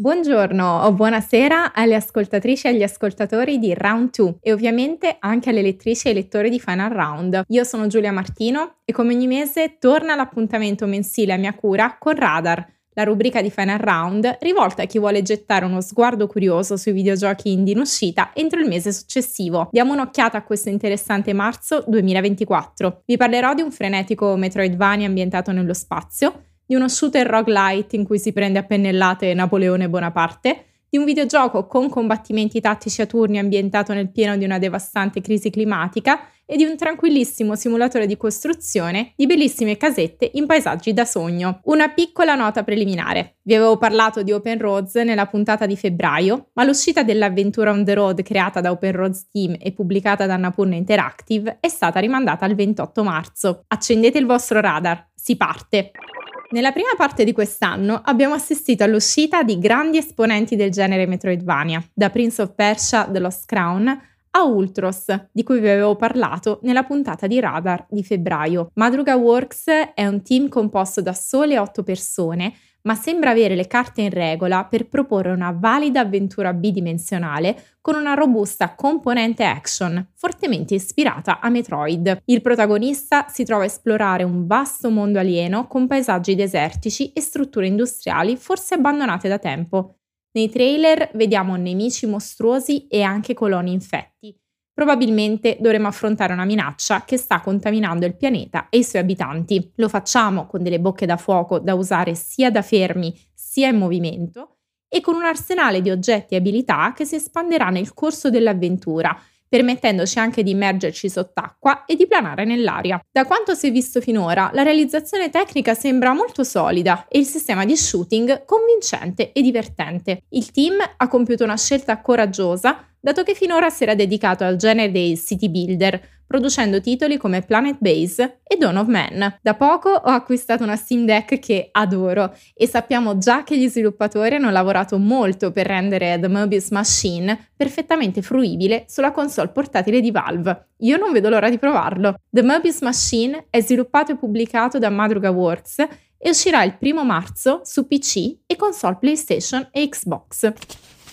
Buongiorno o buonasera alle ascoltatrici e agli ascoltatori di Round 2 e ovviamente anche alle lettrici e lettori di Final Round. Io sono Giulia Martino e come ogni mese torna l'appuntamento mensile a mia cura con Radar, la rubrica di Final Round rivolta a chi vuole gettare uno sguardo curioso sui videogiochi indie in uscita entro il mese successivo. Diamo un'occhiata a questo interessante marzo 2024. Vi parlerò di un frenetico Metroidvania ambientato nello spazio, di uno shooter roguelite in cui si prende a pennellate Napoleone Bonaparte, di un videogioco con combattimenti tattici a turni ambientato nel pieno di una devastante crisi climatica e di un tranquillissimo simulatore di costruzione di bellissime casette in paesaggi da sogno. Una piccola nota preliminare. Vi avevo parlato di Open Roads nella puntata di febbraio, ma l'uscita dell'avventura on the road creata da Open Roads Team e pubblicata da Annapurna Interactive è stata rimandata al 28 marzo. Accendete il vostro radar, si parte! Nella prima parte di quest'anno abbiamo assistito all'uscita di grandi esponenti del genere Metroidvania, da Prince of Persia The Lost Crown a Ultros, di cui vi avevo parlato nella puntata di Radar di febbraio. Madruga Works è un team composto da sole 8 persone ma sembra avere le carte in regola per proporre una valida avventura bidimensionale con una robusta componente action, fortemente ispirata a Metroid. Il protagonista si trova a esplorare un vasto mondo alieno con paesaggi desertici e strutture industriali forse abbandonate da tempo. Nei trailer vediamo nemici mostruosi e anche coloni infetti, probabilmente dovremo affrontare una minaccia che sta contaminando il pianeta e i suoi abitanti. Lo facciamo con delle bocche da fuoco da usare sia da fermi sia in movimento e con un arsenale di oggetti e abilità che si espanderà nel corso dell'avventura, permettendoci anche di immergerci sott'acqua e di planare nell'aria. Da quanto si è visto finora, la realizzazione tecnica sembra molto solida e il sistema di shooting convincente e divertente. Il team ha compiuto una scelta coraggiosa dato che finora si era dedicato al genere dei city builder, producendo titoli come Planet Base e Dawn of Man. Da poco ho acquistato una Steam Deck che adoro e sappiamo già che gli sviluppatori hanno lavorato molto per rendere The Mobius Machine perfettamente fruibile sulla console portatile di Valve. Io non vedo l'ora di provarlo. The Mobius Machine è sviluppato e pubblicato da Madruga Works e uscirà il primo marzo su PC e console PlayStation e Xbox.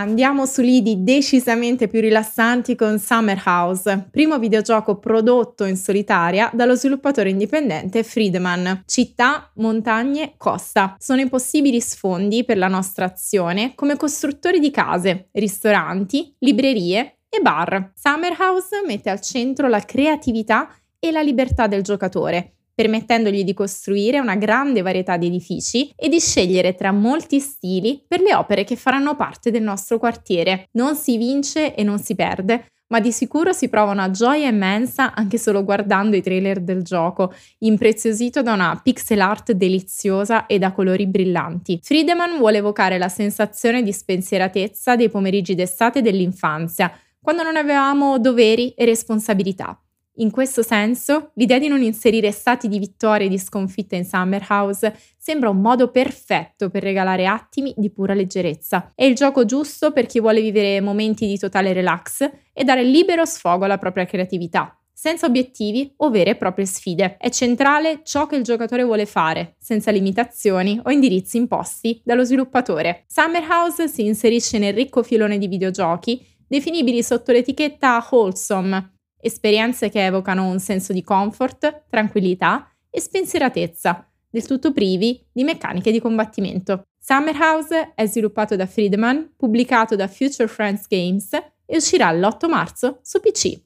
Andiamo su lidi decisamente più rilassanti con Summer House, primo videogioco prodotto in solitaria dallo sviluppatore indipendente Friedman. Città, montagne, costa. Sono i possibili sfondi per la nostra azione come costruttori di case, ristoranti, librerie e bar. Summer House mette al centro la creatività e la libertà del giocatore permettendogli di costruire una grande varietà di edifici e di scegliere tra molti stili per le opere che faranno parte del nostro quartiere. Non si vince e non si perde, ma di sicuro si prova una gioia immensa anche solo guardando i trailer del gioco, impreziosito da una pixel art deliziosa e da colori brillanti. Friedemann vuole evocare la sensazione di spensieratezza dei pomeriggi d'estate dell'infanzia, quando non avevamo doveri e responsabilità. In questo senso, l'idea di non inserire stati di vittoria e di sconfitta in Summer House sembra un modo perfetto per regalare attimi di pura leggerezza. È il gioco giusto per chi vuole vivere momenti di totale relax e dare libero sfogo alla propria creatività, senza obiettivi o vere e proprie sfide. È centrale ciò che il giocatore vuole fare, senza limitazioni o indirizzi imposti dallo sviluppatore. Summer House si inserisce nel ricco filone di videogiochi definibili sotto l'etichetta wholesome, esperienze che evocano un senso di comfort, tranquillità e spensieratezza, del tutto privi di meccaniche di combattimento. Summer House è sviluppato da Friedman, pubblicato da Future Friends Games e uscirà l'8 marzo su PC.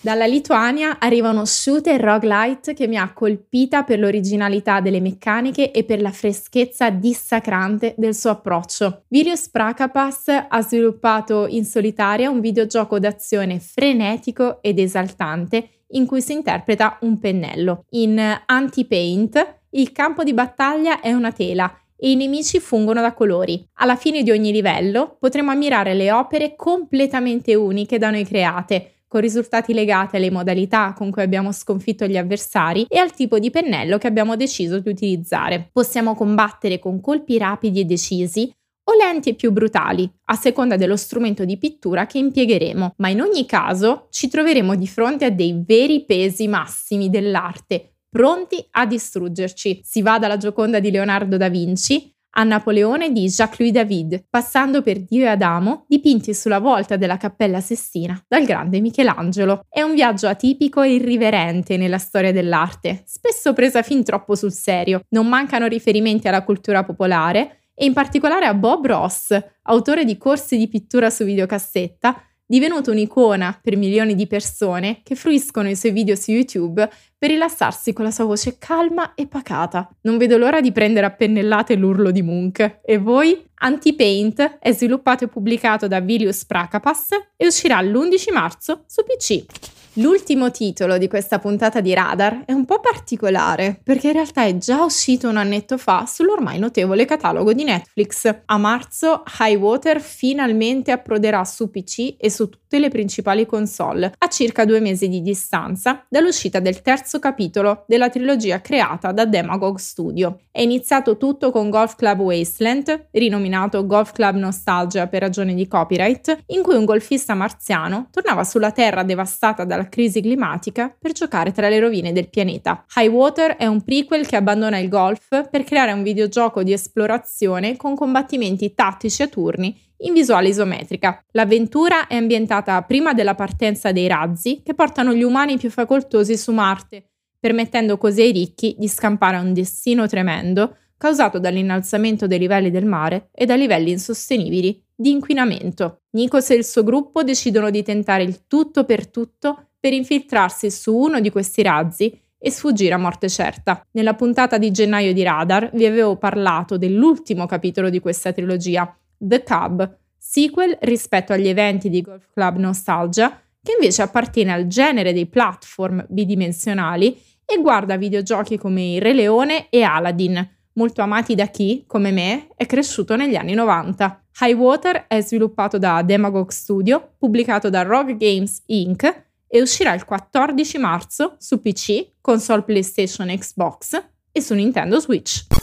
Dalla Lituania arriva uno shooter roguelite che mi ha colpita per l'originalità delle meccaniche e per la freschezza dissacrante del suo approccio. Virius Prakapas ha sviluppato in solitaria un videogioco d'azione frenetico ed esaltante in cui si interpreta un pennello. In Anti-Paint il campo di battaglia è una tela e i nemici fungono da colori. Alla fine di ogni livello potremo ammirare le opere completamente uniche da noi create, con risultati legati alle modalità con cui abbiamo sconfitto gli avversari e al tipo di pennello che abbiamo deciso di utilizzare. Possiamo combattere con colpi rapidi e decisi o lenti e più brutali, a seconda dello strumento di pittura che impiegheremo, ma in ogni caso ci troveremo di fronte a dei veri pesi massimi dell'arte, pronti a distruggerci. Si va dalla Gioconda di Leonardo da Vinci a Napoleone di Jacques-Louis David, passando per Dio e Adamo, dipinti sulla volta della Cappella Sistina dal grande Michelangelo. È un viaggio atipico e irriverente nella storia dell'arte, spesso presa fin troppo sul serio. Non mancano riferimenti alla cultura popolare e in particolare a Bob Ross, autore di corsi di pittura su videocassetta, divenuto un'icona per milioni di persone che fruiscono i suoi video su YouTube per rilassarsi con la sua voce calma e pacata. Non vedo l'ora di prendere a pennellate l'urlo di Munch. E voi? Anti-Paint è sviluppato e pubblicato da Vilius Prakapas e uscirà l'11 marzo su PC. L'ultimo titolo di questa puntata di Radar è un po' particolare perché in realtà è già uscito un annetto fa sull'ormai notevole catalogo di Netflix. A marzo High Water finalmente approderà su PC e su tutte le principali console, a circa due mesi di distanza dall'uscita del terzo capitolo della trilogia creata da Demagogue Studio. È iniziato tutto con Golf Club Wasteland, rinominato Golf Club Nostalgia per ragioni di copyright, in cui un golfista marziano tornava sulla Terra devastata dalla crisi climatica per giocare tra le rovine del pianeta. High Water è un prequel che abbandona il golf per creare un videogioco di esplorazione con combattimenti tattici a turni in visuale isometrica. L'avventura è ambientata prima della partenza dei razzi che portano gli umani più facoltosi su Marte, permettendo così ai ricchi di scampare a un destino tremendo causato dall'innalzamento dei livelli del mare e da livelli insostenibili di inquinamento. Nikos e il suo gruppo decidono di tentare il tutto per tutto per infiltrarsi su uno di questi razzi e sfuggire a morte certa. Nella puntata di gennaio di Radar vi avevo parlato dell'ultimo capitolo di questa trilogia, The Cub, sequel rispetto agli eventi di Golf Club Nostalgia, che invece appartiene al genere dei platform bidimensionali e guarda videogiochi come Il Re Leone e Aladdin, molto amati da chi, come me, è cresciuto negli anni 90. High Water è sviluppato da Demagogue Studio, pubblicato da Rogue Games Inc., e uscirà il 14 marzo su PC, console PlayStation Xbox e su Nintendo Switch.